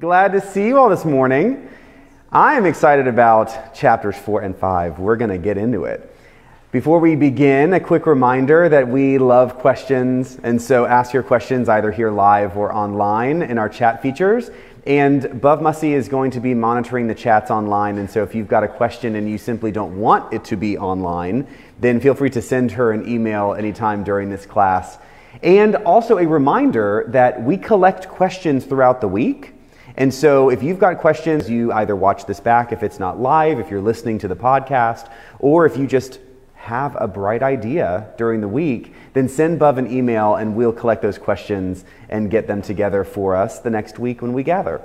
Glad to see you all this morning. I am excited about chapters 4 and 5. We're going to get into it. Before we begin, a quick reminder that we love questions, and so ask your questions either here live or online in our chat features. And Bub Mussey is going to be monitoring the chats online, and so if you've got a question and you simply don't want it to be online, then feel free to send her an email anytime during this class and also a reminder that we collect questions throughout the week. And so if you've got questions, you either watch this back if it's not live, if you're listening to the podcast, or if you just have a bright idea during the week, then send Bub an email and we'll collect those questions and get them together for us the next week when we gather.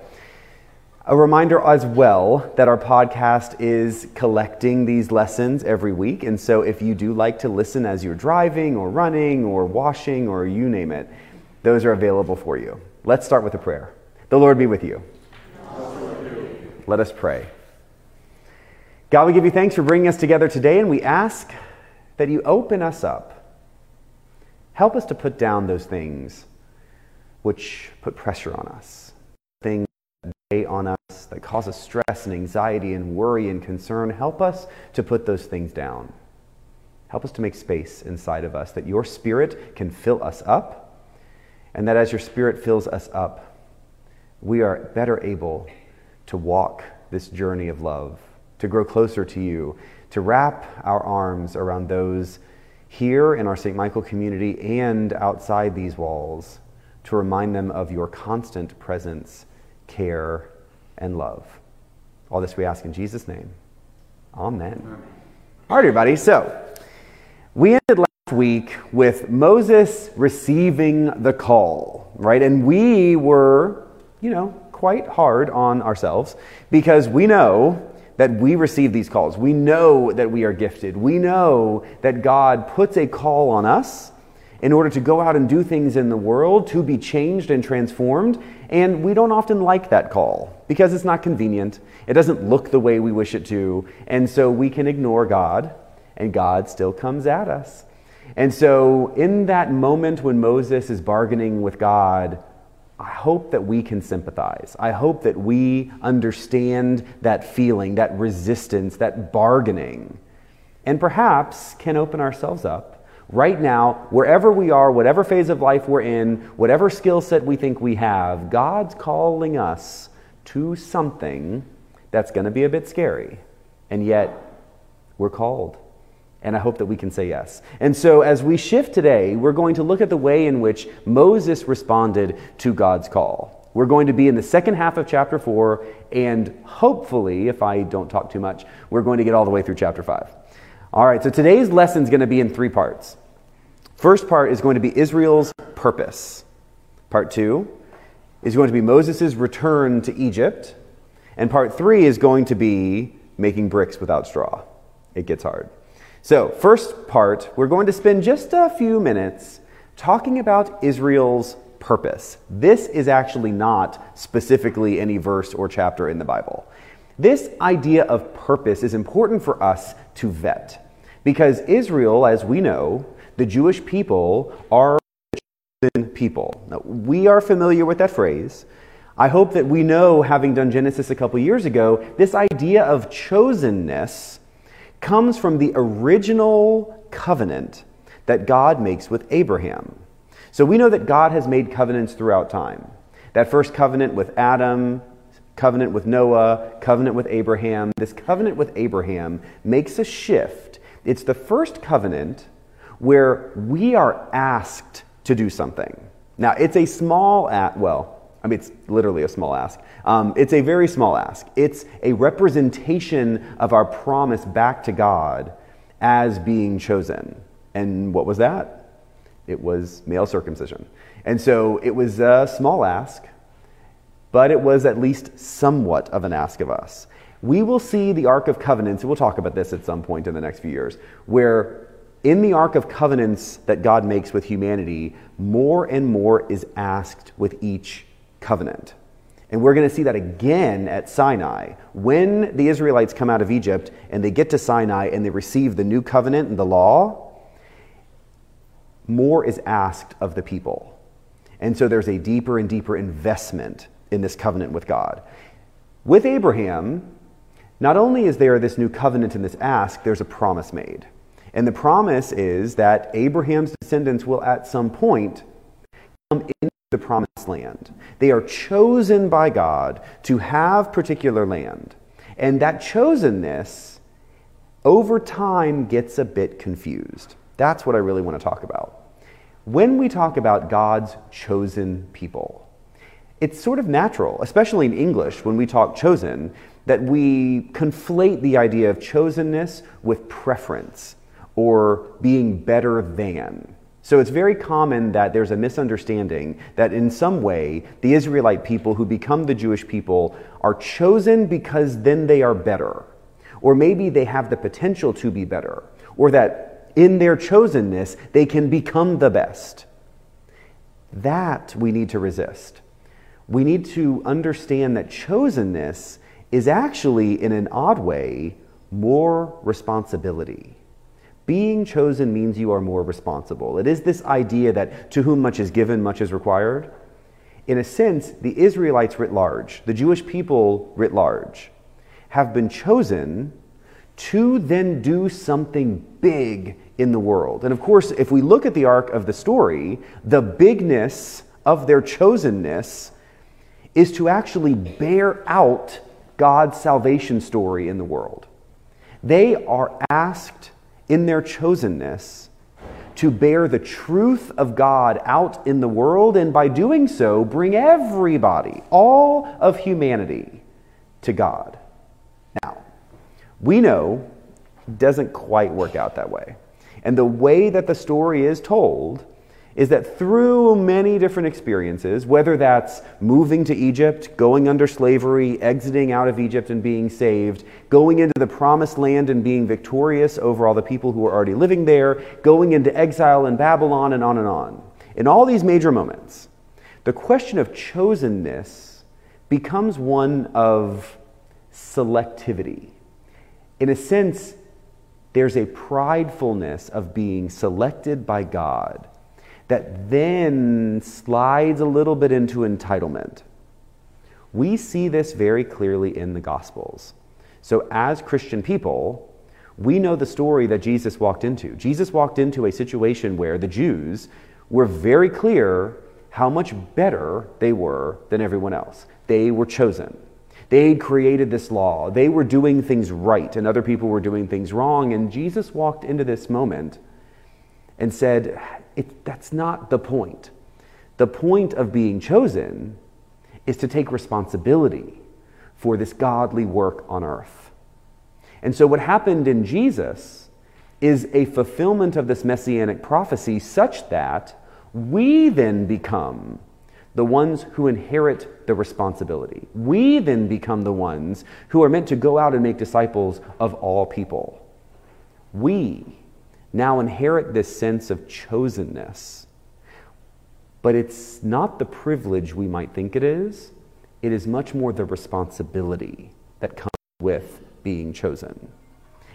A reminder as well that our podcast is collecting these lessons every week. And so if you do like to listen as you're driving or running or washing or you name it, those are available for you. Let's start with a prayer. The Lord be with you. Let us pray. God, we give you thanks for bringing us together today, and we ask that you open us up. Help us to put down those things which put pressure on us, things that weigh on us that cause us stress and anxiety and worry and concern, help us to put those things down. Help us to make space inside of us that your spirit can fill us up, and that as your spirit fills us up, we are better able to walk this journey of love, to grow closer to you, to wrap our arms around those here in our St. Michael community and outside these walls, to remind them of your constant presence, care, and love. All this we ask in Jesus' name. Amen. Amen. All right, everybody. So, we ended last week with Moses receiving the call, right? And we were, you know, quite hard on ourselves because we know that we receive these calls. We know that we are gifted. We know that God puts a call on us in order to go out and do things in the world, to be changed and transformed. And we don't often like that call because it's not convenient. It doesn't look the way we wish it to. And so we can ignore God, and God still comes at us. And so, in that moment when Moses is bargaining with God, I hope that we can sympathize. I hope that we understand that feeling, that resistance, that bargaining, and perhaps can open ourselves up right now, wherever we are, whatever phase of life we're in, whatever skill set we think we have, God's calling us to something that's going to be a bit scary. And yet, we're called. And I hope that we can say yes. And so, as we shift today, we're going to look at the way in which Moses responded to God's call. We're going to be in the second half of chapter 4, and hopefully, if I don't talk too much, we're going to get all the way through chapter 5. All right, so today's lesson is going to be in three parts. First part is going to be Israel's purpose. Part two is going to be Moses' return to Egypt. And part three is going to be making bricks without straw. It gets hard. So, first part, we're going to spend just a few minutes talking about Israel's purpose. This is actually not specifically any verse or chapter in the Bible. This idea of purpose is important for us to vet because Israel, as we know, the Jewish people are chosen people. Now, we are familiar with that phrase. I hope that we know, having done Genesis a couple years ago, this idea of chosenness comes from the original covenant that God makes with Abraham. So we know that God has made covenants throughout time. That first covenant with Adam, covenant with Noah, covenant with Abraham. This covenant with Abraham makes a shift. It's the first covenant where we are asked to do something. Now, it's a small at, well, I mean, it's literally a small ask. Um, it's a very small ask. It's a representation of our promise back to God as being chosen. And what was that? It was male circumcision. And so it was a small ask, but it was at least somewhat of an ask of us. We will see the arc of Covenants, and we'll talk about this at some point in the next few years, where in the arc of Covenants that God makes with humanity, more and more is asked with each covenant. And we're going to see that again at Sinai. When the Israelites come out of Egypt and they get to Sinai and they receive the new covenant and the law, more is asked of the people. And so there's a deeper and deeper investment in this covenant with God. With Abraham, not only is there this new covenant and this ask, there's a promise made. And the promise is that Abraham's descendants will at some point come into the promised land. They are chosen by God to have particular land. And that chosenness over time gets a bit confused. That's what I really want to talk about. When we talk about God's chosen people, it's sort of natural, especially in English, when we talk chosen, that we conflate the idea of chosenness with preference or being better than. So it's very common that there's a misunderstanding that in some way the Israelite people who become the Jewish people are chosen because then they are better. Or maybe they have the potential to be better. Or that in their chosenness they can become the best. That we need to resist. We need to understand that chosenness is actually, in an odd way, more responsibility. Being chosen means you are more responsible. It is this idea that to whom much is given, much is required. In a sense, the Israelites writ large, the Jewish people writ large, have been chosen to then do something big in the world. And of course, if we look at the arc of the story, the bigness of their chosenness is to actually bear out God's salvation story in the world. They are asked in their chosenness to bear the truth of God out in the world, and by doing so, bring everybody, all of humanity, to God. Now, we know doesn't quite work out that way. And the way that the story is told is that through many different experiences, whether that's moving to Egypt, going under slavery, exiting out of Egypt and being saved, going into the promised land and being victorious over all the people who are already living there, going into exile in Babylon, and on and on. In all these major moments, the question of chosenness becomes one of selectivity. In a sense, there's a pridefulness of being selected by God that then slides a little bit into entitlement. We see this very clearly in the Gospels. So, as Christian people, we know the story that Jesus walked into. Jesus walked into a situation where the Jews were very clear how much better they were than everyone else. They were chosen. They created this law. They were doing things right, and other people were doing things wrong. And Jesus walked into this moment and said, it, that's not the point. The point of being chosen is to take responsibility for this godly work on earth. And so, what happened in Jesus is a fulfillment of this messianic prophecy such that we then become the ones who inherit the responsibility. We then become the ones who are meant to go out and make disciples of all people. We now inherit this sense of chosenness. But it's not the privilege we might think it is, it is much more the responsibility that comes with being chosen.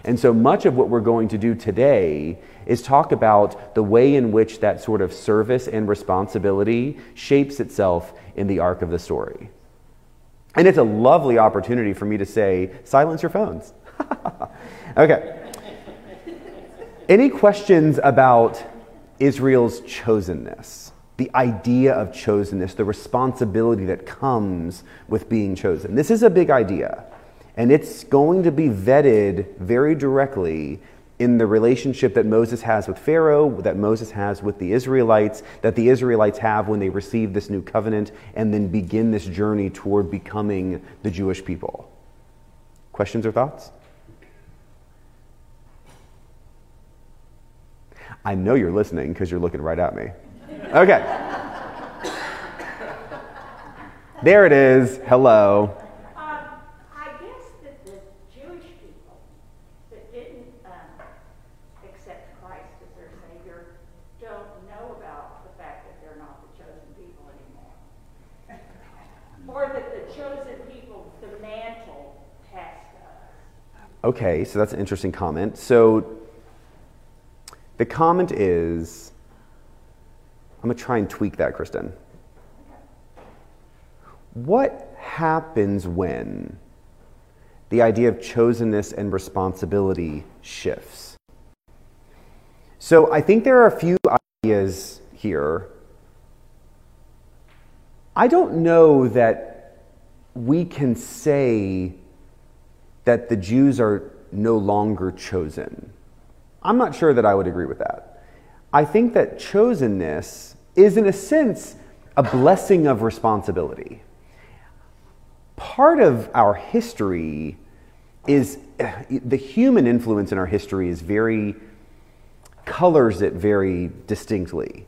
And so much of what we're going to do today is talk about the way in which that sort of service and responsibility shapes itself in the arc of the story. And it's a lovely opportunity for me to say, silence your phones. okay. Any questions about Israel's chosenness? The idea of chosenness, the responsibility that comes with being chosen. This is a big idea, and it's going to be vetted very directly in the relationship that Moses has with Pharaoh, that Moses has with the Israelites, that the Israelites have when they receive this new covenant and then begin this journey toward becoming the Jewish people. Questions or thoughts? I know you're listening because you're looking right at me. Okay. there it is. Hello. Um, I guess that the Jewish people that didn't um, accept Christ as their Savior don't know about the fact that they're not the chosen people anymore. or that the chosen people, the mantle passed us. Okay, so that's an interesting comment. So the comment is I'm going to try and tweak that, Kristen. what happens when the idea of chosenness and responsibility shifts? So I think there are a few ideas here. I don't know that we can say that the Jews are no longer chosen. I'm not sure that I would agree with that. I think that chosenness is, in a sense, a blessing of responsibility. Part of our history is eh, the human influence in our history is very, colors it very distinctly.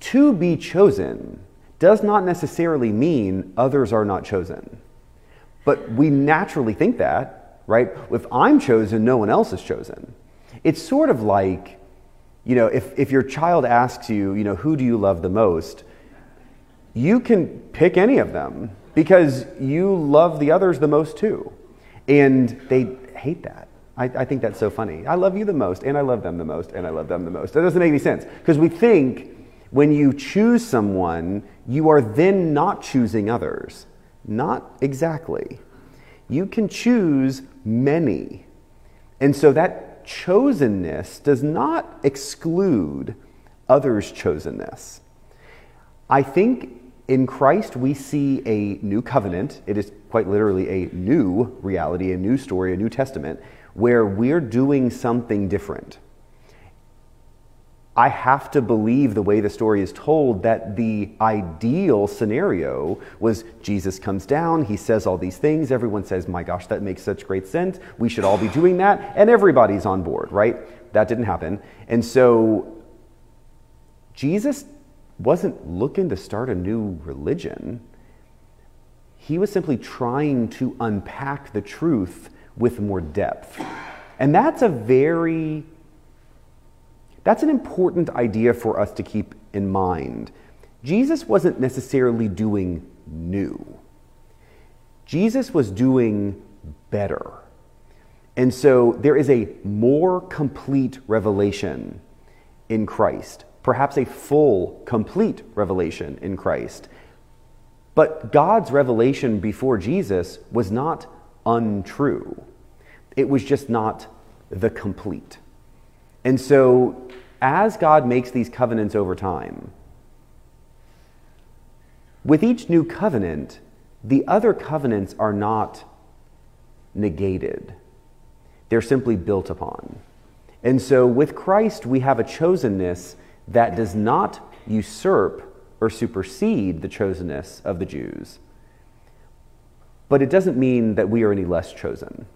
To be chosen does not necessarily mean others are not chosen. But we naturally think that, right? If I'm chosen, no one else is chosen. It's sort of like, you know, if, if your child asks you, you know, who do you love the most, you can pick any of them because you love the others the most too. And they hate that. I, I, think that's so funny. I love you the most, and I love them the most, and I love them the most. That doesn't make any sense because we think when you choose someone, you are then not choosing others. Not exactly. You can choose many. And so that chosenness does not exclude others' chosenness. I think in Christ we see a new covenant. It is quite literally a new reality, a new story, a new testament, where we're doing something different. I have to believe the way the story is told that the ideal scenario was Jesus comes down, he says all these things, everyone says, My gosh, that makes such great sense. We should all be doing that, and everybody's on board, right? That didn't happen. And so Jesus wasn't looking to start a new religion. He was simply trying to unpack the truth with more depth. And that's a very that's an important idea for us to keep in mind. Jesus wasn't necessarily doing new, Jesus was doing better. And so there is a more complete revelation in Christ, perhaps a full, complete revelation in Christ. But God's revelation before Jesus was not untrue, it was just not the complete. And so, as God makes these covenants over time, with each new covenant, the other covenants are not negated, they're simply built upon. And so, with Christ, we have a chosenness that does not usurp or supersede the chosenness of the Jews. But it doesn't mean that we are any less chosen.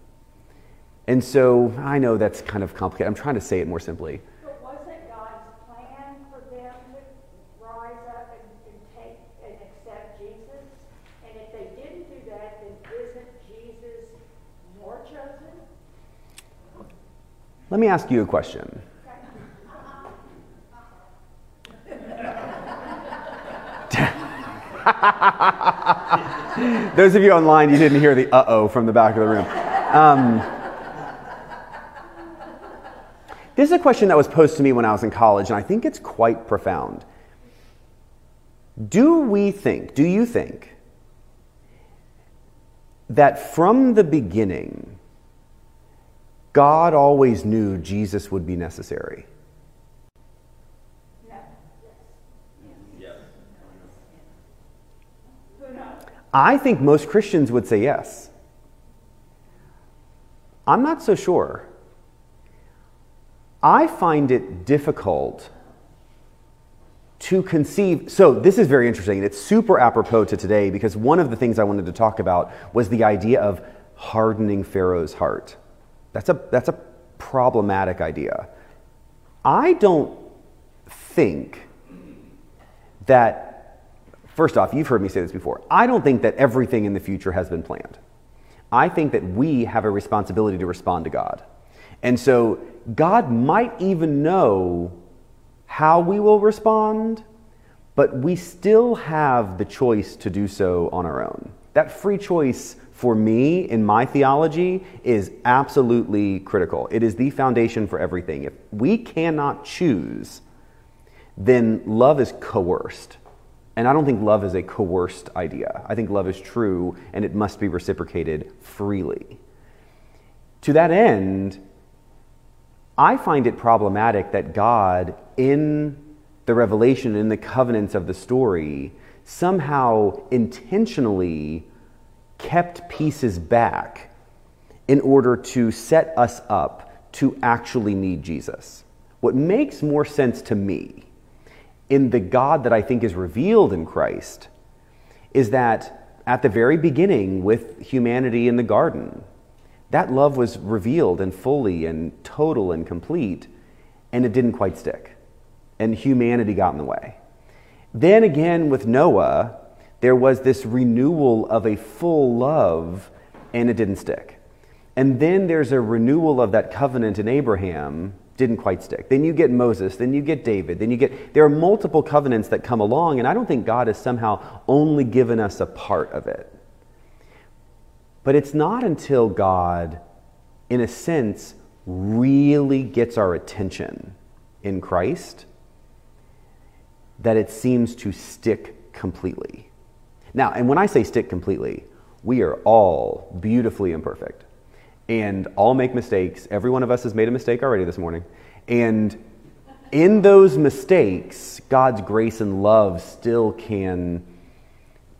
And so I know that's kind of complicated. I'm trying to say it more simply. But wasn't God's plan for them to rise up and, and take and accept Jesus? And if they didn't do that, then isn't Jesus more chosen? Let me ask you a question. Those of you online, you didn't hear the uh oh from the back of the room. Um, this is a question that was posed to me when I was in college, and I think it's quite profound. Do we think, do you think, that from the beginning, God always knew Jesus would be necessary? I think most Christians would say yes. I'm not so sure. I find it difficult to conceive. So, this is very interesting, and it's super apropos to today because one of the things I wanted to talk about was the idea of hardening Pharaoh's heart. That's a, that's a problematic idea. I don't think that, first off, you've heard me say this before, I don't think that everything in the future has been planned. I think that we have a responsibility to respond to God. And so God might even know how we will respond, but we still have the choice to do so on our own. That free choice for me in my theology is absolutely critical. It is the foundation for everything. If we cannot choose, then love is coerced. And I don't think love is a coerced idea. I think love is true and it must be reciprocated freely. To that end, I find it problematic that God, in the revelation, in the covenants of the story, somehow intentionally kept pieces back in order to set us up to actually need Jesus. What makes more sense to me in the God that I think is revealed in Christ is that at the very beginning with humanity in the garden, that love was revealed and fully and total and complete, and it didn't quite stick. And humanity got in the way. Then again, with Noah, there was this renewal of a full love, and it didn't stick. And then there's a renewal of that covenant in Abraham, didn't quite stick. Then you get Moses, then you get David, then you get. There are multiple covenants that come along, and I don't think God has somehow only given us a part of it. But it's not until God, in a sense, really gets our attention in Christ that it seems to stick completely. Now, and when I say stick completely, we are all beautifully imperfect and all make mistakes. Every one of us has made a mistake already this morning. And in those mistakes, God's grace and love still can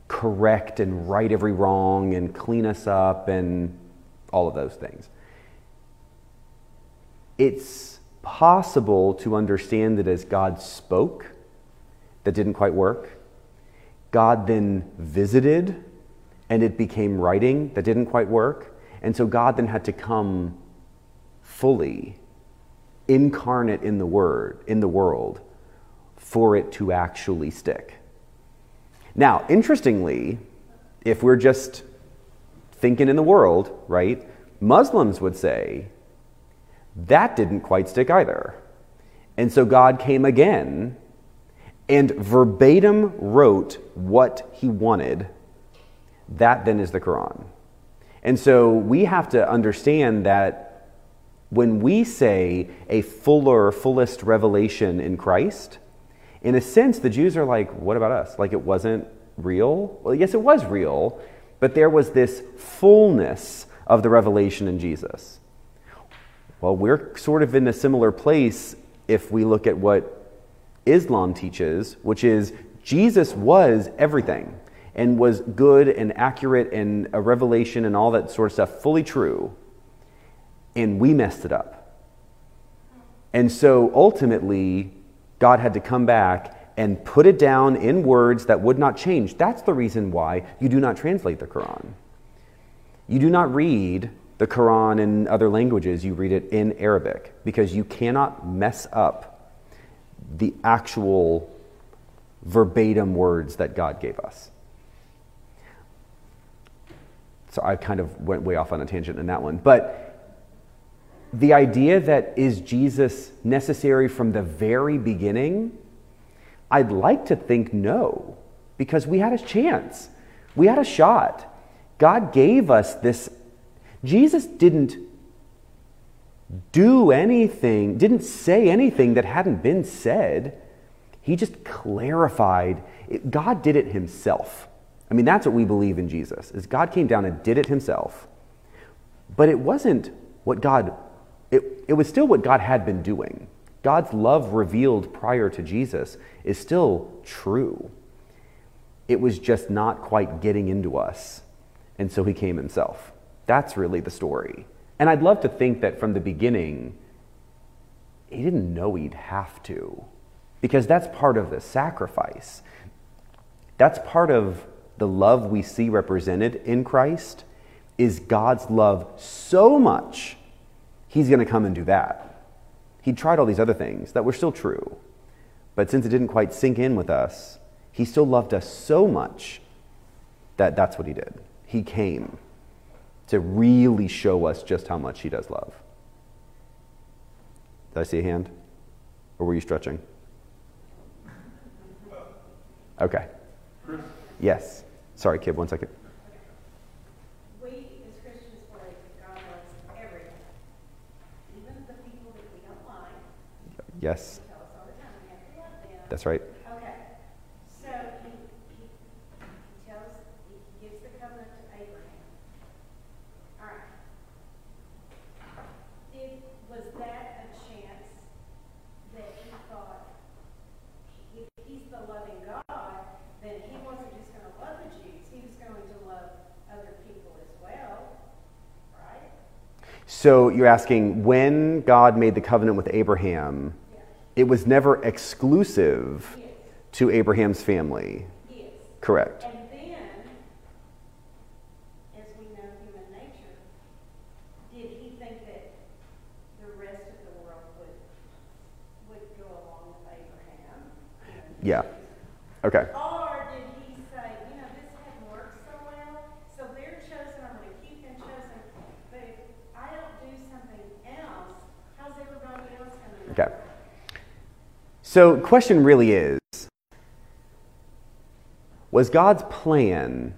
correct and right every wrong and clean us up and all of those things. It's possible to understand that as God spoke, that didn't quite work. God then visited and it became writing that didn't quite work. And so God then had to come fully incarnate in the word in the world for it to actually stick. Now, interestingly, if we're just thinking in the world, right? Muslims would say that didn't quite stick either. And so God came again and verbatim wrote what he wanted. That then is the Quran. And so we have to understand that when we say a fuller, fullest revelation in Christ, in a sense, the Jews are like, what about us? Like it wasn't real? Well, yes, it was real, but there was this fullness of the revelation in Jesus. Well, we're sort of in a similar place if we look at what Islam teaches, which is Jesus was everything and was good and accurate and a revelation and all that sort of stuff, fully true. And we messed it up. And so ultimately, God had to come back and put it down in words that would not change. That's the reason why you do not translate the Quran. You do not read the Quran in other languages, you read it in Arabic because you cannot mess up the actual verbatim words that God gave us. So I kind of went way off on a tangent in that one. But the idea that is Jesus necessary from the very beginning, I'd like to think no, because we had a chance. We had a shot. God gave us this. Jesus didn't do anything, didn't say anything that hadn't been said. He just clarified. God did it himself. I mean, that's what we believe in Jesus, is God came down and did it himself. But it wasn't what God, it, it was still what God had been doing. God's love revealed prior to Jesus is still true. It was just not quite getting into us. And so he came himself. That's really the story. And I'd love to think that from the beginning, he didn't know he'd have to, because that's part of the sacrifice. That's part of the love we see represented in Christ is God's love so much, He's going to come and do that. He tried all these other things that were still true, but since it didn't quite sink in with us, He still loved us so much that that's what He did. He came to really show us just how much He does love. Did I see a hand? Or were you stretching? Okay. Yes. Sorry, kid, one second. Yes. That's right. Okay. So he, he, gives the covenant to Abraham. All right. Did, was that a chance that he thought, if he's the loving God, then he wasn't just going to love the Jews, he was going to love other people as well, right? So you're asking when God made the covenant with Abraham it was never exclusive Yes, to Abraham's family. yes. Correct. And then, as we know human nature, did he think that the rest of the world would, would go along with Abraham? Yeah. Okay. Or did he say, you know, this hadn't worked so well, so they're chosen, I'm gonna keep them chosen, but if I don't do something else, how's everybody else gonna know? Okay. So, question really is Was God's plan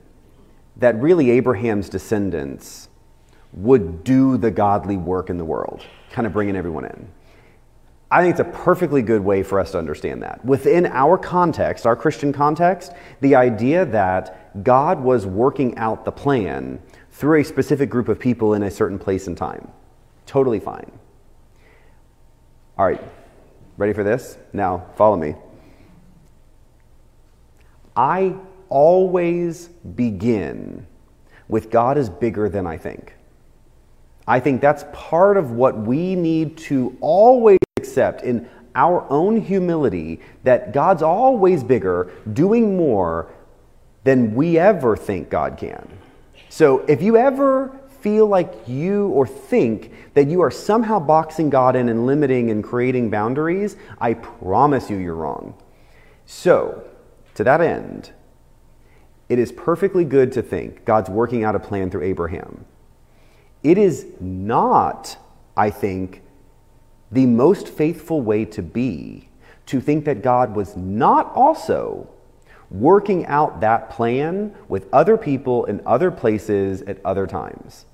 that really Abraham's descendants would do the godly work in the world, kind of bringing everyone in? I think it's a perfectly good way for us to understand that. Within our context, our Christian context, the idea that God was working out the plan through a specific group of people in a certain place and time. Totally fine. All right, ready for this? Now, follow me. I always begin with God is bigger than I think. I think that's part of what we need to always accept in our own humility that God's always bigger, doing more than we ever think God can. So if you ever feel like you or think that you are somehow boxing God in and limiting and creating boundaries, I promise you you're wrong. So, to that end, it is perfectly good to think God's working out a plan through Abraham. It is not, I think, the most faithful way to be to think that God was not also working out that plan with other people in other places at other times.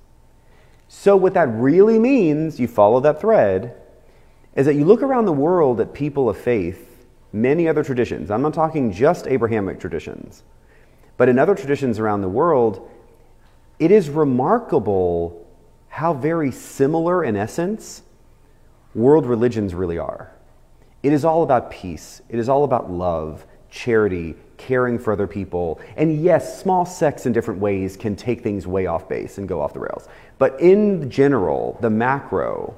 So, what that really means, you follow that thread, is that you look around the world at people of faith, many other traditions. I'm not talking just Abrahamic traditions, but in other traditions around the world, it is remarkable how very similar in essence world religions really are. It is all about peace, it is all about love, charity, caring for other people. And yes, small sects in different ways can take things way off base and go off the rails. But in general, the macro,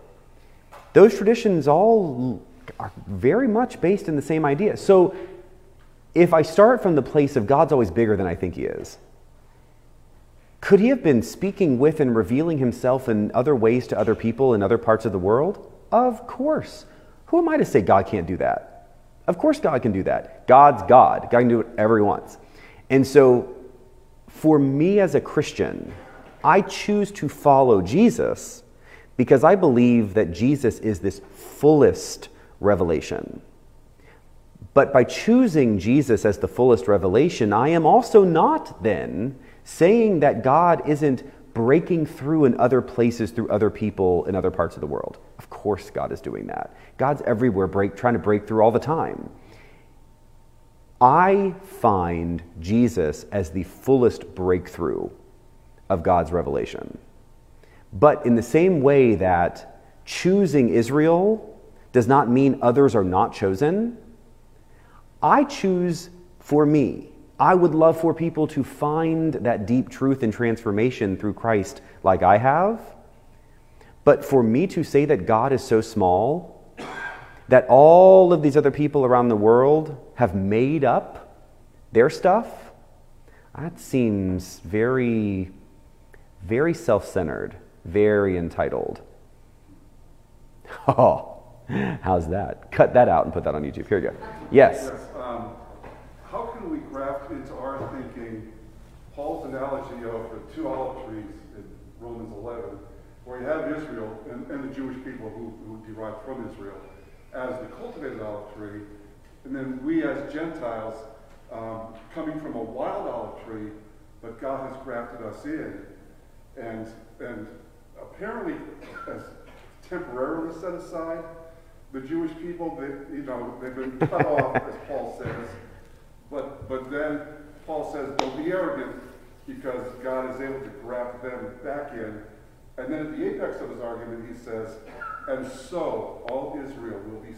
those traditions all are very much based in the same idea. So if I start from the place of God's always bigger than I think He is, could He have been speaking with and revealing Himself in other ways to other people in other parts of the world? Of course. Who am I to say God can't do that? Of course, God can do that. God's God. God can do whatever He wants. And so, for me as a Christian, I choose to follow Jesus because I believe that Jesus is this fullest revelation. But by choosing Jesus as the fullest revelation, I am also not then saying that God isn't breaking through in other places through other people in other parts of the world. Of course, God is doing that. God's everywhere, break, trying to break through all the time. I find Jesus as the fullest breakthrough of God's revelation. But in the same way that choosing Israel does not mean others are not chosen, I choose for me. I would love for people to find that deep truth and transformation through Christ like I have. But for me to say that God is so small, that all of these other people around the world have made up their stuff, that seems very, very self centered, very entitled. Oh, how's that? Cut that out and put that on YouTube. Here you go. Yes. Yes, um, how can we graft into our thinking Paul's analogy of the two olive trees in Romans 11, where you have Israel and, and the Jewish people who, who derive from Israel as the cultivated olive tree, and then we as Gentiles um, coming from a wild olive tree, but God has grafted us in, and and apparently as temporarily set aside. The Jewish people, they, you know, they've been cut off, as Paul says. But, then Paul says, don't be arrogant, because God is able to graft them back in. And then at the apex of his argument, he says, and so all Israel will be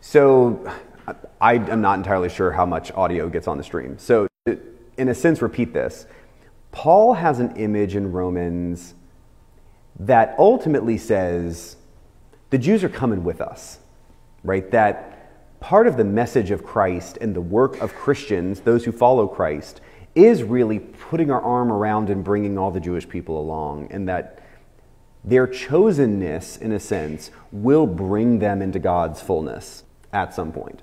So I am not entirely sure how much audio gets on the stream. So, in a sense, repeat this. Paul has an image in Romans that ultimately says the Jews are coming with us, right? That part of the message of Christ and the work of Christians, those who follow Christ, is really putting our arm around and bringing all the Jewish people along, and that their chosenness, in a sense, will bring them into God's fullness at some point.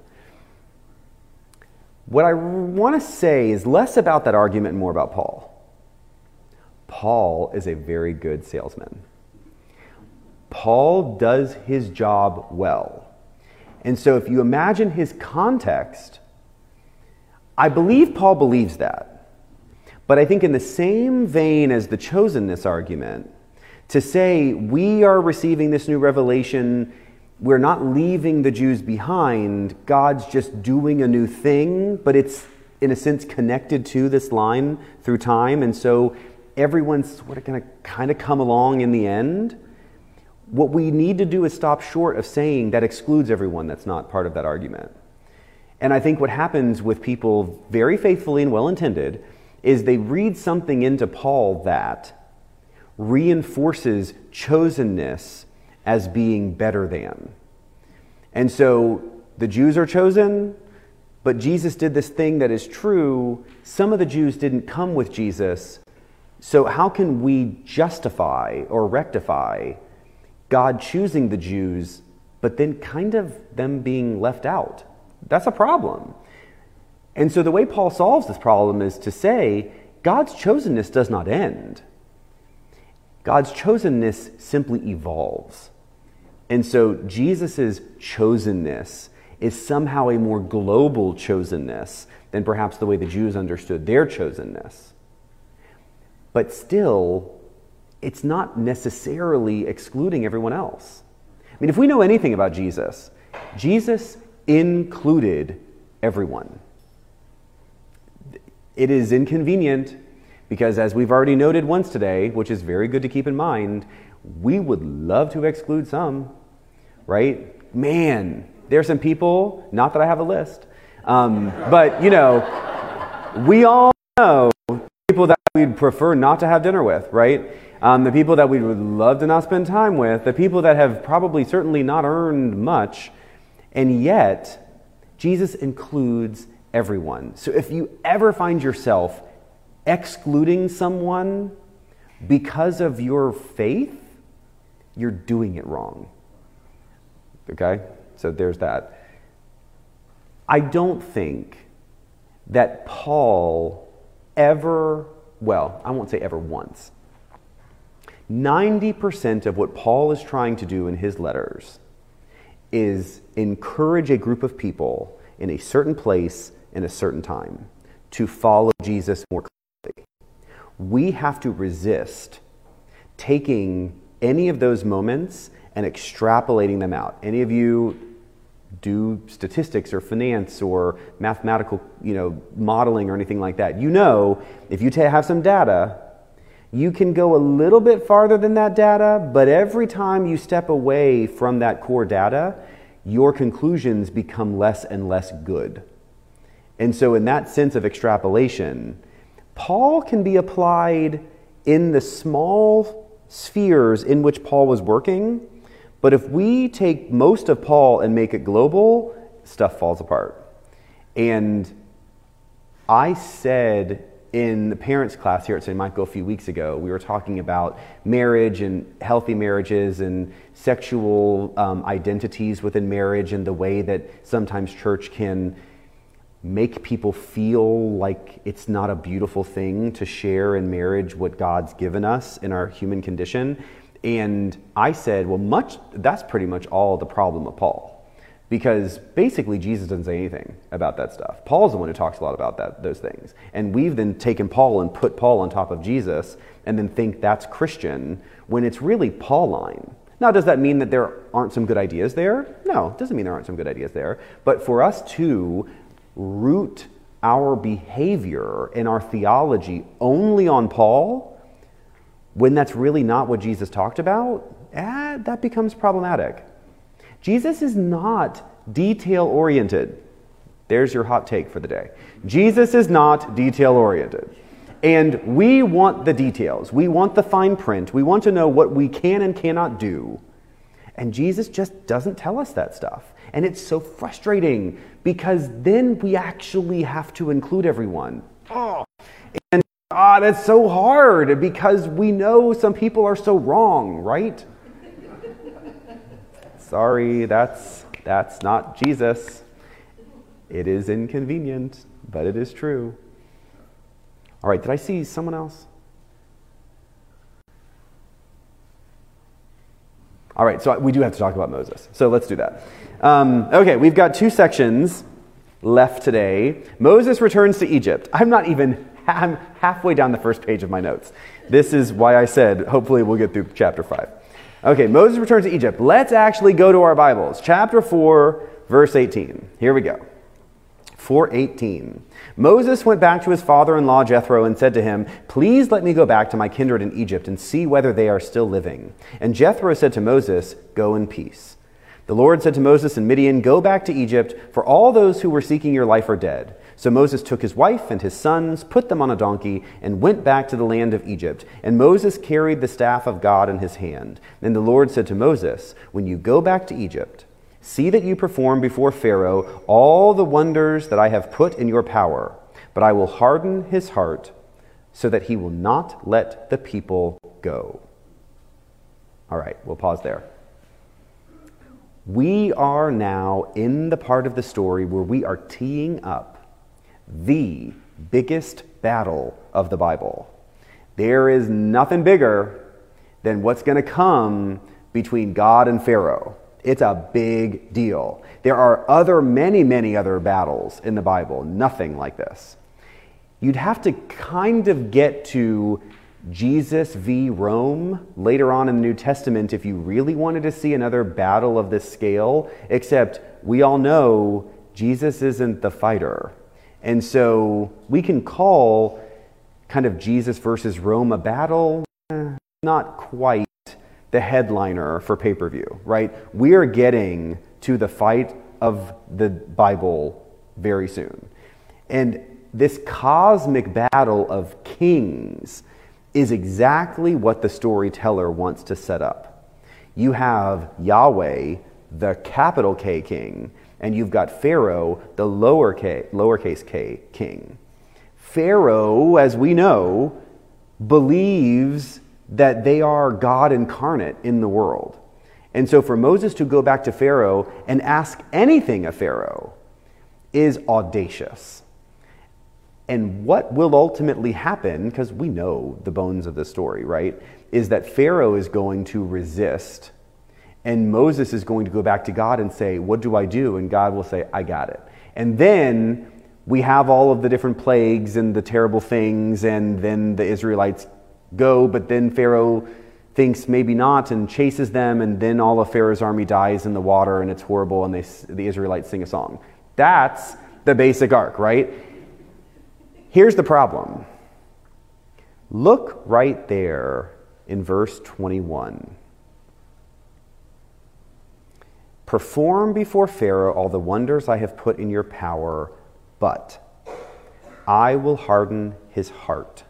What I want to say is less about that argument and more about Paul. Paul is a very good salesman. Paul does his job well. And so if you imagine his context, I believe Paul believes that. But I think, in the same vein as the chosenness argument, to say we are receiving this new revelation, we're not leaving the Jews behind, God's just doing a new thing, but it's in a sense connected to this line through time. And so everyone's sort of going to kind of come along in the end. What we need to do is stop short of saying that excludes everyone that's not part of that argument. And I think what happens with people very faithfully and well intended is they read something into Paul that reinforces chosenness as being better than. And so the Jews are chosen, but Jesus did this thing that is true. Some of the Jews didn't come with Jesus. So, how can we justify or rectify God choosing the Jews, but then kind of them being left out? That's a problem. And so, the way Paul solves this problem is to say God's chosenness does not end. God's chosenness simply evolves. And so Jesus' chosenness is somehow a more global chosenness than perhaps the way the Jews understood their chosenness. But still, it's not necessarily excluding everyone else. I mean, if we know anything about Jesus, Jesus included everyone. It is inconvenient because, as we've already noted once today, which is very good to keep in mind, we would love to exclude some, right? Man, there are some people, not that I have a list, um, but you know, we all know people that we'd prefer not to have dinner with, right? Um, the people that we would love to not spend time with, the people that have probably certainly not earned much, and yet Jesus includes everyone. So if you ever find yourself excluding someone because of your faith, you're doing it wrong. Okay? So there's that. I don't think that Paul ever, well, I won't say ever once. 90% of what Paul is trying to do in his letters is encourage a group of people in a certain place in a certain time to follow Jesus more closely. we have to resist taking any of those moments and extrapolating them out. Any of you do statistics or finance or mathematical, you know, modeling or anything like that. You know, if you have some data, you can go a little bit farther than that data, but every time you step away from that core data, your conclusions become less and less good. And so, in that sense of extrapolation, Paul can be applied in the small spheres in which Paul was working, but if we take most of Paul and make it global, stuff falls apart. And I said in the parents' class here at St. Michael a few weeks ago, we were talking about marriage and healthy marriages and sexual um, identities within marriage and the way that sometimes church can make people feel like it's not a beautiful thing to share in marriage what God's given us in our human condition. And I said, well, much that's pretty much all the problem of Paul. Because basically Jesus doesn't say anything about that stuff. Paul's the one who talks a lot about that those things. And we've then taken Paul and put Paul on top of Jesus and then think that's Christian when it's really Pauline. Now, does that mean that there aren't some good ideas there? No, it doesn't mean there aren't some good ideas there. But for us to root our behavior and our theology only on Paul, when that's really not what Jesus talked about, eh, that becomes problematic. Jesus is not detail oriented. There's your hot take for the day. Jesus is not detail oriented. And we want the details. We want the fine print. We want to know what we can and cannot do. And Jesus just doesn't tell us that stuff. And it's so frustrating because then we actually have to include everyone. Oh. And ah, that's so hard because we know some people are so wrong, right? Sorry, that's that's not Jesus. It is inconvenient, but it is true. All right, did I see someone else? All right, so we do have to talk about Moses. So let's do that. Um, okay, we've got two sections left today. Moses returns to Egypt. I'm not even, I'm halfway down the first page of my notes. This is why I said, hopefully, we'll get through chapter 5. Okay, Moses returns to Egypt. Let's actually go to our Bibles. Chapter 4, verse 18. Here we go. 418. Moses went back to his father in law Jethro and said to him, Please let me go back to my kindred in Egypt and see whether they are still living. And Jethro said to Moses, Go in peace. The Lord said to Moses and Midian, Go back to Egypt, for all those who were seeking your life are dead. So Moses took his wife and his sons, put them on a donkey, and went back to the land of Egypt. And Moses carried the staff of God in his hand. Then the Lord said to Moses, When you go back to Egypt, See that you perform before Pharaoh all the wonders that I have put in your power, but I will harden his heart so that he will not let the people go. All right, we'll pause there. We are now in the part of the story where we are teeing up the biggest battle of the Bible. There is nothing bigger than what's going to come between God and Pharaoh. It's a big deal. There are other, many, many other battles in the Bible, nothing like this. You'd have to kind of get to Jesus v. Rome later on in the New Testament if you really wanted to see another battle of this scale, except we all know Jesus isn't the fighter. And so we can call kind of Jesus versus Rome a battle, not quite the headliner for pay per view, right? We are getting to the fight of the Bible very soon. And this cosmic battle of kings is exactly what the storyteller wants to set up. You have Yahweh, the capital K king, and you've got Pharaoh, the lower K, lowercase k king. Pharaoh, as we know, believes that they are God incarnate in the world. And so for Moses to go back to Pharaoh and ask anything of Pharaoh is audacious. And what will ultimately happen, because we know the bones of the story, right, is that Pharaoh is going to resist. And Moses is going to go back to God and say, What do I do? And God will say, I got it. And then we have all of the different plagues and the terrible things, and then the Israelites go, but then Pharaoh thinks maybe not and chases them, and then all of Pharaoh's army dies in the water, and it's horrible, and they, the Israelites sing a song. That's the basic arc, right? Here's the problem look right there in verse 21. Perform before Pharaoh all the wonders I have put in your power, but I will harden his heart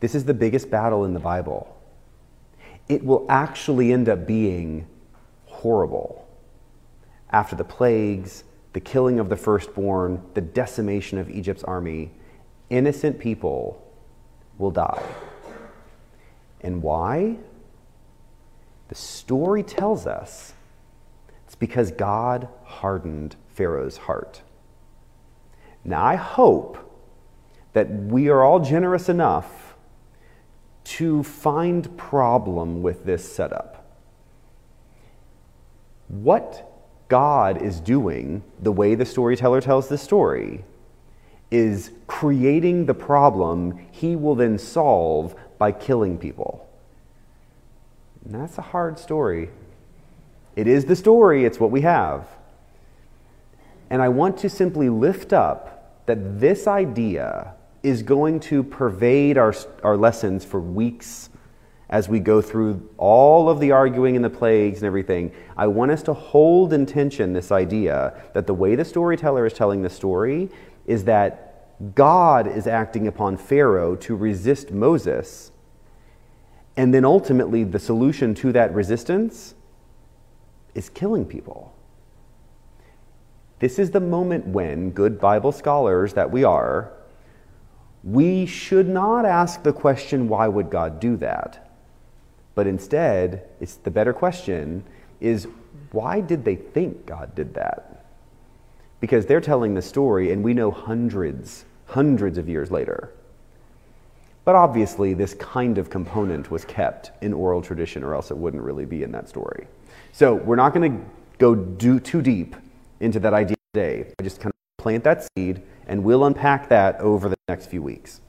this is the biggest battle in the Bible. It will actually end up being horrible. After the plagues, the killing of the firstborn, the decimation of Egypt's army, innocent people will die. And why? The story tells us it's because God hardened Pharaoh's heart. Now, I hope that we are all generous enough to find problem with this setup. What God is doing, the way the storyteller tells the story, is creating the problem he will then solve by killing people. And that's a hard story. It is the story, it's what we have. And I want to simply lift up that this idea is going to pervade our, our lessons for weeks as we go through all of the arguing and the plagues and everything. I want us to hold in tension this idea that the way the storyteller is telling the story is that God is acting upon Pharaoh to resist Moses. And then ultimately, the solution to that resistance is killing people. This is the moment when, good Bible scholars that we are, we should not ask the question, why would God do that? But instead, it's the better question is, why did they think God did that? Because they're telling the story, and we know hundreds, hundreds of years later. But obviously, this kind of component was kept in oral tradition, or else it wouldn't really be in that story. So we're not going to go do, too deep into that idea today. I just kind of plant that seed, and we'll unpack that over the next few weeks.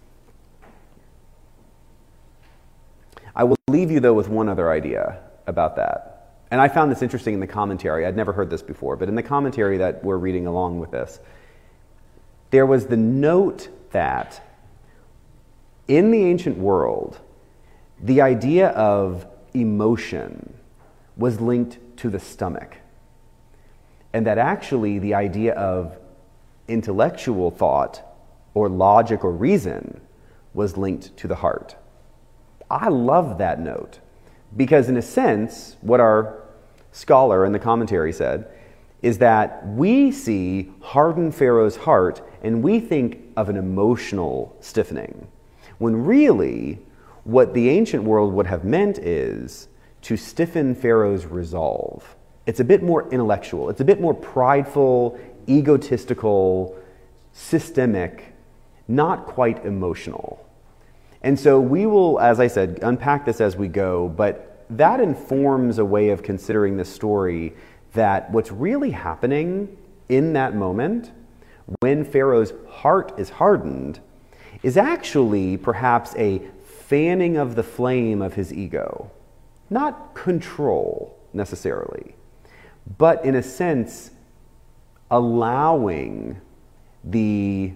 I will leave you, though, with one other idea about that. And I found this interesting in the commentary. I'd never heard this before, but in the commentary that we're reading along with this, there was the note that in the ancient world, the idea of emotion was linked to the stomach. And that actually the idea of intellectual thought or logic or reason was linked to the heart. I love that note because, in a sense, what our scholar in the commentary said is that we see hardened Pharaoh's heart and we think of an emotional stiffening, when really what the ancient world would have meant is to stiffen Pharaoh's resolve. It's a bit more intellectual, it's a bit more prideful, egotistical, systemic, not quite emotional. And so we will, as I said, unpack this as we go, but that informs a way of considering this story that what's really happening in that moment when Pharaoh's heart is hardened is actually perhaps a fanning of the flame of his ego. Not control necessarily, but in a sense, allowing the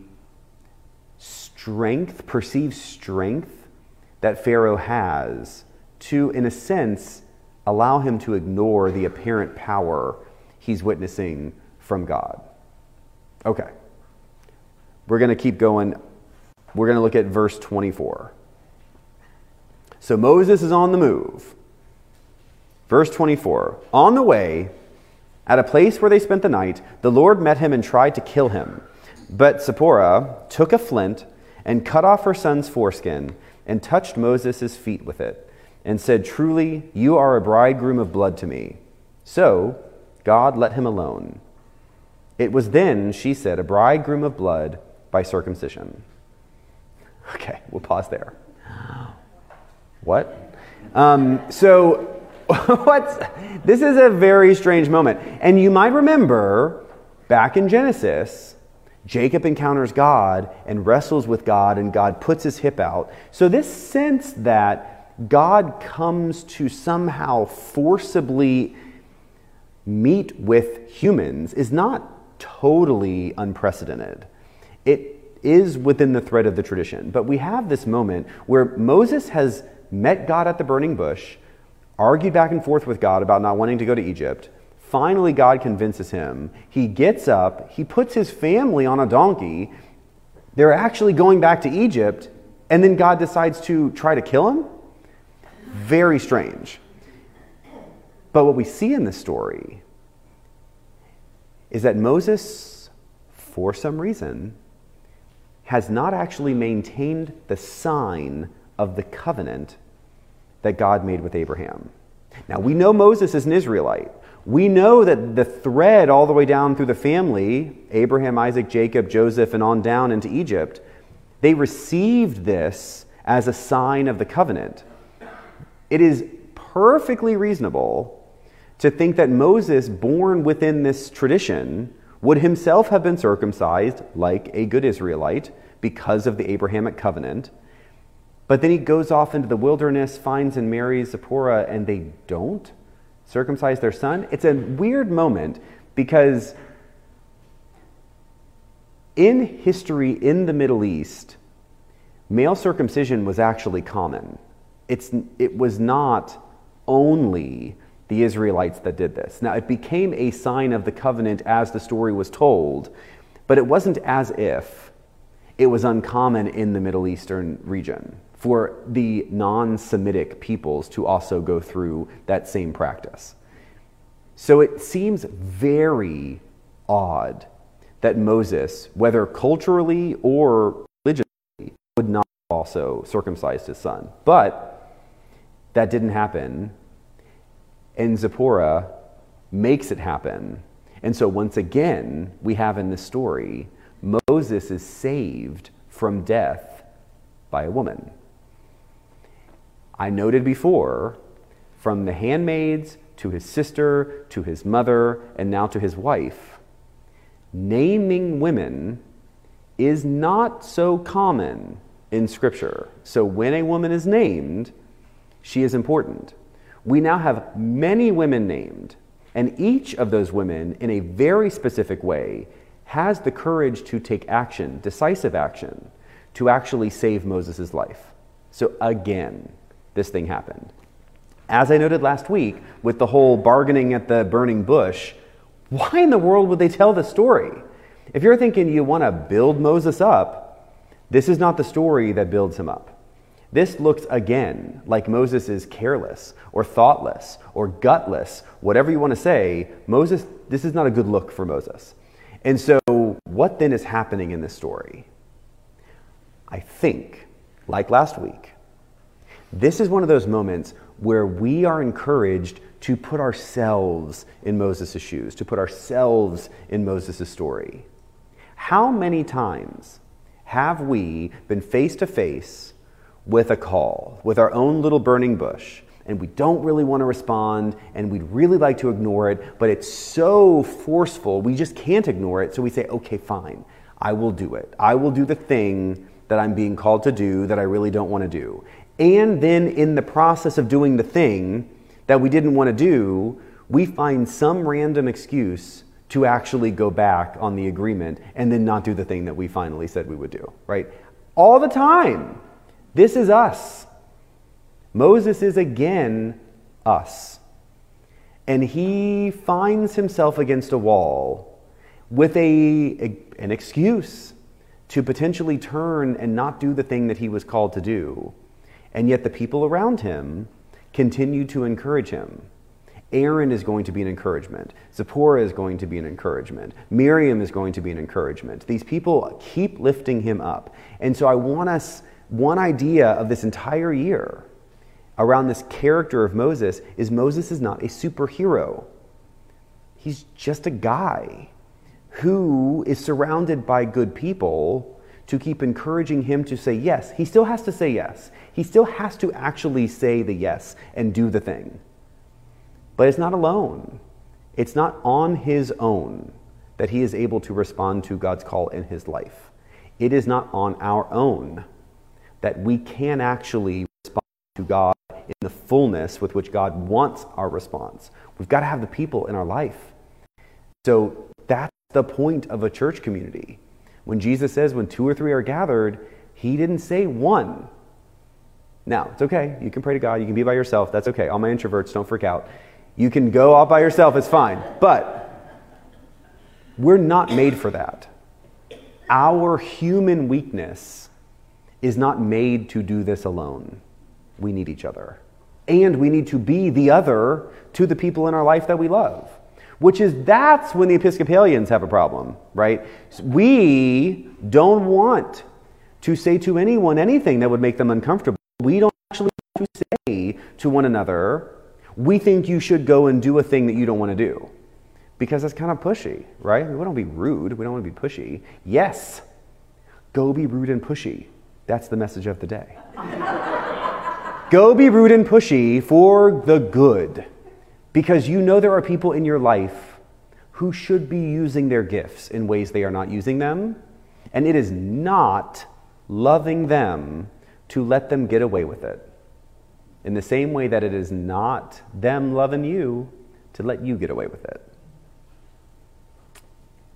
strength, perceived strength that Pharaoh has to, in a sense, allow him to ignore the apparent power he's witnessing from God. Okay. We're going to keep going. We're going to look at verse 24. So Moses is on the move. Verse 24 On the way, at a place where they spent the night, the Lord met him and tried to kill him. But Zipporah took a flint and cut off her son's foreskin and touched Moses' feet with it and said, Truly, you are a bridegroom of blood to me. So God let him alone. It was then, she said, a bridegroom of blood by circumcision. Okay, we'll pause there. What? Um, so, what's, this is a very strange moment. And you might remember back in Genesis, Jacob encounters God and wrestles with God, and God puts his hip out. So, this sense that God comes to somehow forcibly meet with humans is not totally unprecedented. It is within the thread of the tradition. But we have this moment where Moses has met God at the burning bush, argued back and forth with God about not wanting to go to Egypt. Finally, God convinces him. He gets up, he puts his family on a donkey. They're actually going back to Egypt, and then God decides to try to kill him? Very strange. But what we see in this story is that Moses, for some reason, has not actually maintained the sign of the covenant that God made with Abraham. Now, we know Moses is an Israelite. We know that the thread all the way down through the family Abraham, Isaac, Jacob, Joseph, and on down into Egypt they received this as a sign of the covenant. It is perfectly reasonable to think that Moses, born within this tradition, would himself have been circumcised like a good Israelite because of the Abrahamic covenant. But then he goes off into the wilderness, finds and marries Zipporah, and they don't circumcise their son. It's a weird moment because in history in the Middle East, male circumcision was actually common. It's, it was not only the Israelites that did this. Now, it became a sign of the covenant as the story was told, but it wasn't as if. It was uncommon in the Middle Eastern region for the non Semitic peoples to also go through that same practice. So it seems very odd that Moses, whether culturally or religiously, would not also circumcised his son. But that didn't happen. And Zipporah makes it happen. And so, once again, we have in this story Moses is saved from death by a woman. I noted before, from the handmaids to his sister to his mother and now to his wife, naming women is not so common in Scripture. So when a woman is named, she is important. We now have many women named, and each of those women, in a very specific way, has the courage to take action, decisive action, to actually save Moses' life. So again, this thing happened. As I noted last week with the whole bargaining at the burning bush, why in the world would they tell the story? If you're thinking you want to build Moses up, this is not the story that builds him up. This looks again like Moses is careless or thoughtless or gutless, whatever you want to say. Moses, this is not a good look for Moses. And so, what then is happening in this story? I think, like last week, this is one of those moments where we are encouraged to put ourselves in Moses' shoes, to put ourselves in Moses' story. How many times have we been face to face with a call, with our own little burning bush, and we don't really want to respond, and we'd really like to ignore it, but it's so forceful, we just can't ignore it, so we say, okay, fine, I will do it. I will do the thing that I'm being called to do that I really don't want to do. And then in the process of doing the thing that we didn't want to do, we find some random excuse to actually go back on the agreement and then not do the thing that we finally said we would do, right? All the time. This is us. Moses is again us. And he finds himself against a wall with a, a, an excuse to potentially turn and not do the thing that he was called to do. And yet the people around him continue to encourage him. Aaron is going to be an encouragement. Zipporah is going to be an encouragement. Miriam is going to be an encouragement. These people keep lifting him up. And so I want us, one idea of this entire year around this character of Moses is Moses is not a superhero. He's just a guy who is surrounded by good people to keep encouraging him to say yes. He still has to say yes. He still has to actually say the yes and do the thing. But it's not alone. It's not on his own that he is able to respond to God's call in his life. It is not on our own that we can actually respond to God in the fullness with which God wants our response. We've got to have the people in our life. So that's the point of a church community. When Jesus says, when two or three are gathered, he didn't say one. Now, it's okay. You can pray to God. You can be by yourself. That's okay. All my introverts, don't freak out. You can go all by yourself. It's fine. But we're not made for that. Our human weakness is not made to do this alone. We need each other. And we need to be the other to the people in our life that we love which is that's when the Episcopalians have a problem, right? We don't want to say to anyone anything that would make them uncomfortable. We don't actually want to say to one another, we think you should go and do a thing that you don't want to do. Because that's kind of pushy, right? We don't want to be rude. We don't want to be pushy. Yes, go be rude and pushy. That's the message of the day. go be rude and pushy for the good because you know there are people in your life who should be using their gifts in ways they are not using them, and it is not loving them to let them get away with it. In the same way that it is not them loving you to let you get away with it.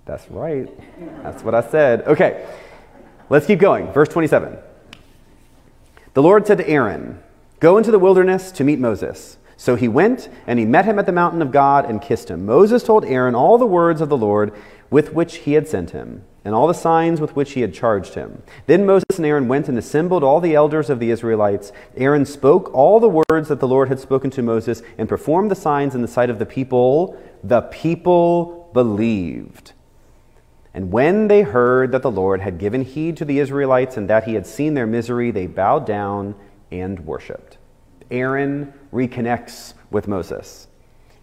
That's right. That's what I said. Okay, let's keep going. Verse 27. The Lord said to Aaron, Go into the wilderness to meet Moses. So he went, and he met him at the mountain of God and kissed him. Moses told Aaron all the words of the Lord with which he had sent him. and all the signs with which he had charged him. Then Moses and Aaron went and assembled all the elders of the Israelites. Aaron spoke all the words that the Lord had spoken to Moses and performed the signs in the sight of the people. The people believed. And when they heard that the Lord had given heed to the Israelites and that he had seen their misery, they bowed down and worshiped. Aaron reconnects with Moses.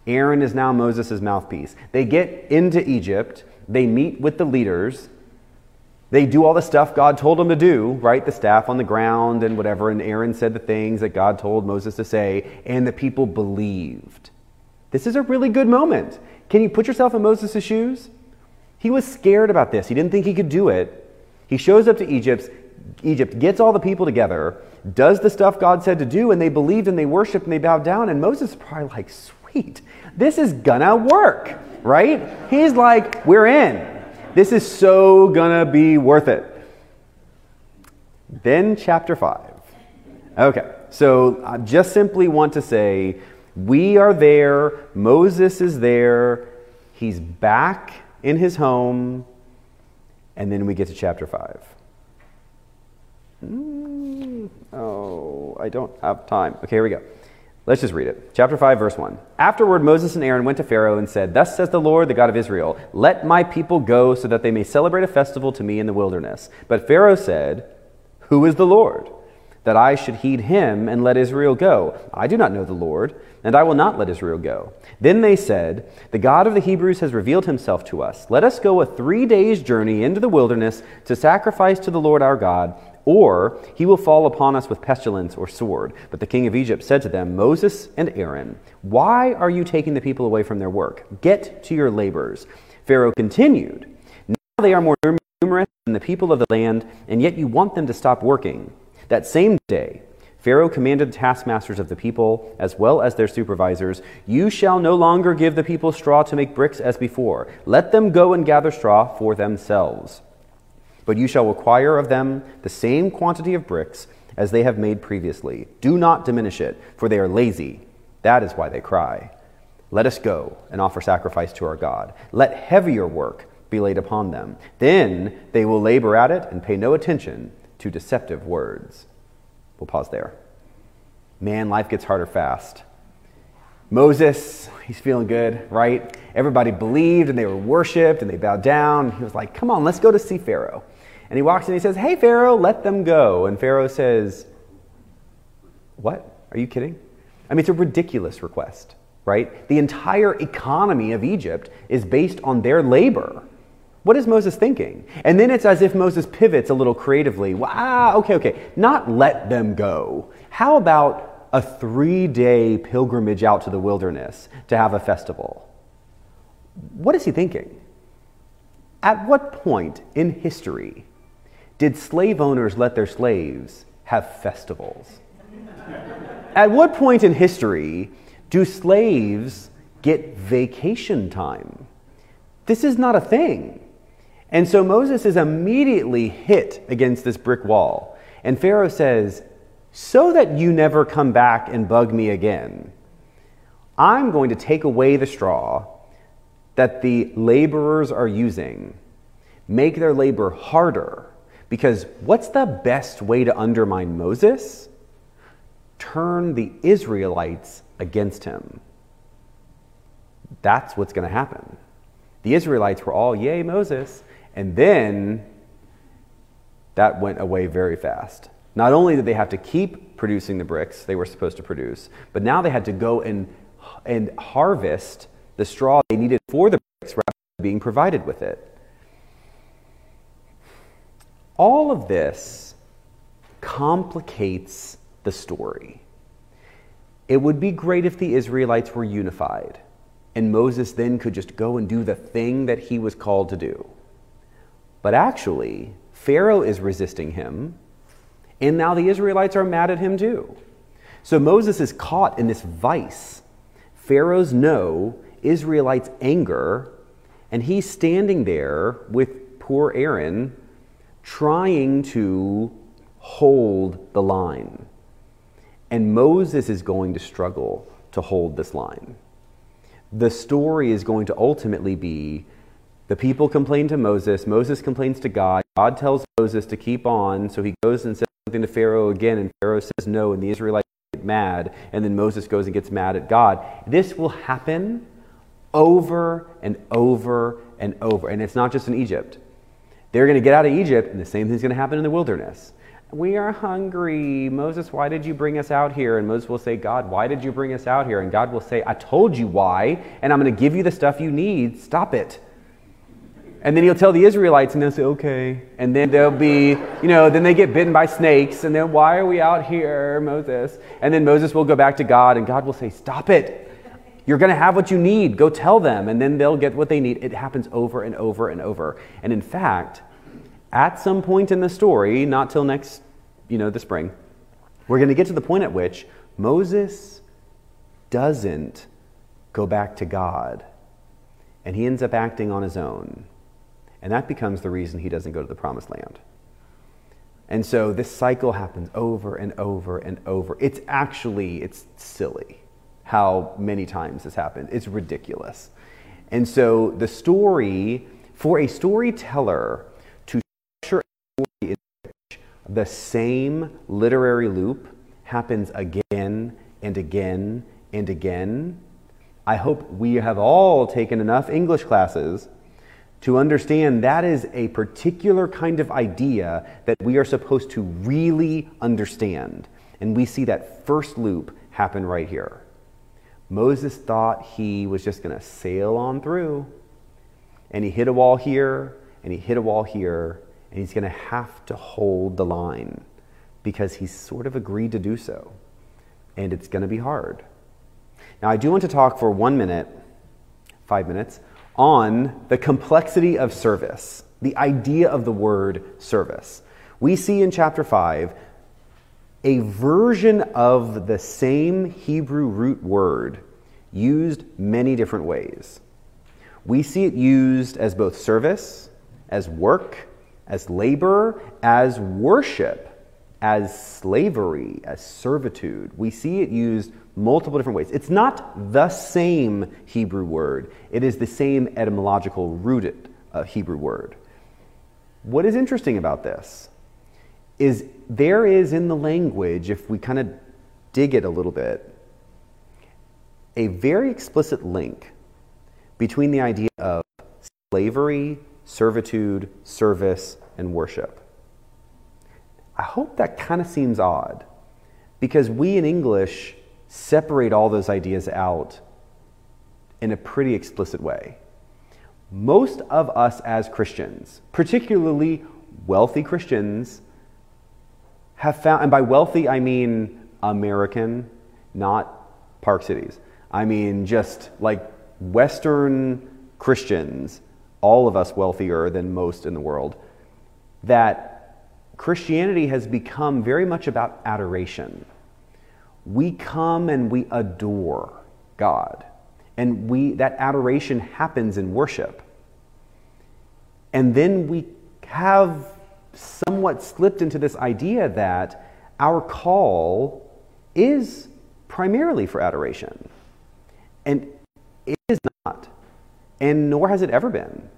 Aaron is now Moses' mouthpiece. They get into Egypt, they meet with the leaders, they do all the stuff God told them to do, right? The staff on the ground and whatever. And Aaron said the things that God told Moses to say, and the people believed. This is a really good moment. Can you put yourself in Moses' shoes? He was scared about this. He didn't think he could do it. He shows up to Egypt, Egypt gets all the people together, does the stuff God said to do, and they believed and they worshiped and they bowed down. And Moses is probably like, sweet, this is gonna work, right? He's like, we're in. This is so gonna be worth it. Then, chapter 5. Okay, so I just simply want to say we are there, Moses is there, he's back in his home, and then we get to chapter 5. Mm, oh, I don't have time. Okay, here we go. Let's just read it. Chapter 5, verse 1. Afterward, Moses and Aaron went to Pharaoh and said, Thus says the Lord, the God of Israel, Let my people go so that they may celebrate a festival to me in the wilderness. But Pharaoh said, Who is the Lord? That I should heed him and let Israel go. I do not know the Lord, and I will not let Israel go. Then they said, The God of the Hebrews has revealed himself to us. Let us go a three days' journey into the wilderness to sacrifice to the Lord our God or he will fall upon us with pestilence or sword. But the king of Egypt said to them, Moses and Aaron, why are you taking the people away from their work? Get to your labors. Pharaoh continued, Now they are more numerous than the people of the land, and yet you want them to stop working. That same day, Pharaoh commanded the taskmasters of the people, as well as their supervisors, You shall no longer give the people straw to make bricks as before. Let them go and gather straw for themselves. But you shall require of them the same quantity of bricks as they have made previously. Do not diminish it, for they are lazy. That is why they cry. Let us go and offer sacrifice to our God. Let heavier work be laid upon them. Then they will labor at it and pay no attention to deceptive words. We'll pause there. Man, life gets harder fast. Moses, he's feeling good, right? Everybody believed and they were worshiped and they bowed down. He was like, come on, let's go to see Pharaoh. And he walks in and he says, Hey, Pharaoh, let them go. And Pharaoh says, What? Are you kidding? I mean, it's a ridiculous request, right? The entire economy of Egypt is based on their labor. What is Moses thinking? And then it's as if Moses pivots a little creatively. Wow, okay, okay. Not let them go. How about a three day pilgrimage out to the wilderness to have a festival? What is he thinking? At what point in history did slave owners let their slaves have festivals? At what point in history do slaves get vacation time? This is not a thing. And so Moses is immediately hit against this brick wall. And Pharaoh says, So that you never come back and bug me again, I'm going to take away the straw that the laborers are using, make their labor harder because what's the best way to undermine Moses? Turn the Israelites against him. That's what's going to happen. The Israelites were all, Yay, Moses. And then that went away very fast. Not only did they have to keep producing the bricks they were supposed to produce, but now they had to go and, and harvest the straw they needed for the bricks rather than being provided with it. All of this complicates the story. It would be great if the Israelites were unified and Moses then could just go and do the thing that he was called to do. But actually, Pharaoh is resisting him, and now the Israelites are mad at him too. So Moses is caught in this vice. Pharaoh's no, Israelites' anger, and he's standing there with poor Aaron trying to hold the line. And Moses is going to struggle to hold this line. The story is going to ultimately be The people complain to Moses. Moses complains to God. God tells Moses to keep on. So he goes and says something to Pharaoh again, and Pharaoh says no, and the Israelites get mad. And then Moses goes and gets mad at God. This will happen over and over and over. And it's not just in Egypt. They're going to get out of Egypt, and the same thing's going to happen in the wilderness. We are hungry. Moses, why did you bring us out here? And Moses will say, God, why did you bring us out here? And God will say, I told you why, and I'm going to give you the stuff you need. Stop it. And then he'll tell the Israelites, and they'll say, okay. And then they'll be, you know, then they get bitten by snakes, and then why are we out here, Moses? And then Moses will go back to God, and God will say, stop it. You're going to have what you need. Go tell them, and then they'll get what they need. It happens over and over and over. And in fact, at some point in the story, not till next, you know, the spring, we're going to get to the point at which Moses doesn't go back to God, and he ends up acting on his own. And that becomes the reason he doesn't go to the promised land. And so this cycle happens over and over and over. It's actually it's silly how many times this happened. It's ridiculous. And so the story for a storyteller to structure story the same literary loop happens again and again and again. I hope we have all taken enough English classes to understand that is a particular kind of idea that we are supposed to really understand. And we see that first loop happen right here. Moses thought he was just going to sail on through, and he hit a wall here, and he hit a wall here, and he's going to have to hold the line because he's sort of agreed to do so. And it's going to be hard. Now, I do want to talk for one minute, five minutes, on the complexity of service, the idea of the word service. We see in chapter 5 a version of the same Hebrew root word used many different ways. We see it used as both service, as work, as labor, as worship, as slavery, as servitude. We see it used multiple different ways. It's not the same Hebrew word, it is the same etymological rooted uh, Hebrew word. What is interesting about this is there is in the language, if we kind of dig it a little bit, a very explicit link between the idea of slavery servitude, service, and worship. I hope that kind of seems odd because we in English separate all those ideas out in a pretty explicit way. Most of us as Christians, particularly wealthy Christians, have found, and by wealthy I mean American, not Park Cities. I mean just like Western Christians all of us wealthier than most in the world, that Christianity has become very much about adoration. We come and we adore God. And we, that adoration happens in worship. And then we have somewhat slipped into this idea that our call is primarily for adoration. And it is not, and nor has it ever been.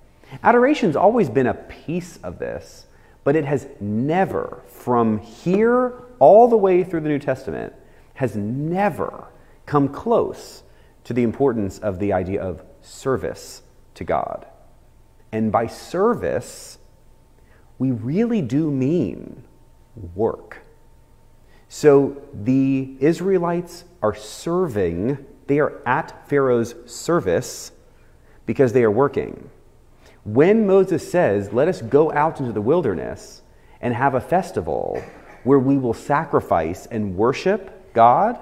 Adoration's always been a piece of this, but it has never, from here all the way through the New Testament, has never come close to the importance of the idea of service to God. And by service, we really do mean work. So the Israelites are serving, they are at Pharaoh's service because they are working. When Moses says, Let us go out into the wilderness and have a festival where we will sacrifice and worship God,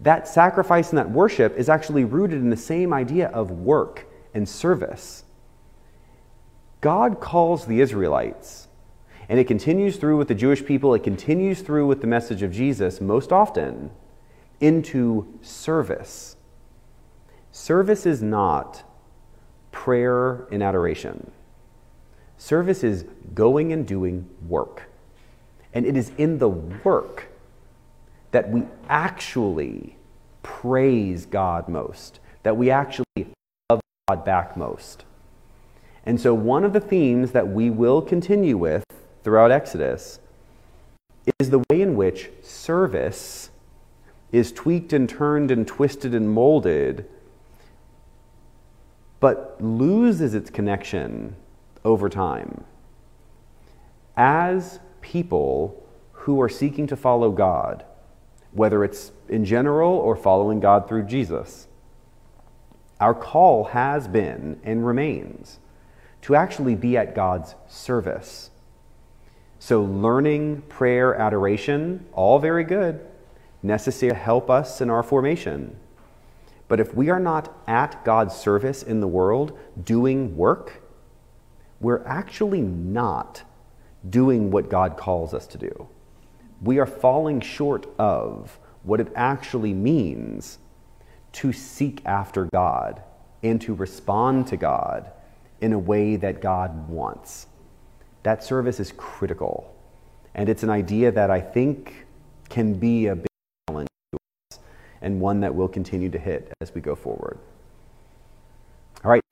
that sacrifice and that worship is actually rooted in the same idea of work and service. God calls the Israelites, and it continues through with the Jewish people, it continues through with the message of Jesus most often, into service. Service is not prayer and adoration. Service is going and doing work. And it is in the work that we actually praise God most, that we actually love God back most. And so, one of the themes that we will continue with throughout Exodus is the way in which service is tweaked and turned and twisted and molded, but loses its connection over time. As people who are seeking to follow God, whether it's in general or following God through Jesus, our call has been and remains to actually be at God's service. So, learning, prayer, adoration, all very good, necessary to help us in our formation. But if we are not at God's service in the world, doing work, we're actually not doing what God calls us to do. We are falling short of what it actually means to seek after God and to respond to God in a way that God wants. That service is critical. And it's an idea that I think can be a big challenge to us and one that we'll continue to hit as we go forward. All right.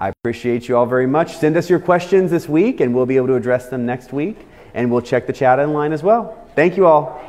I appreciate you all very much. Send us your questions this week, and we'll be able to address them next week. And we'll check the chat online as well. Thank you all.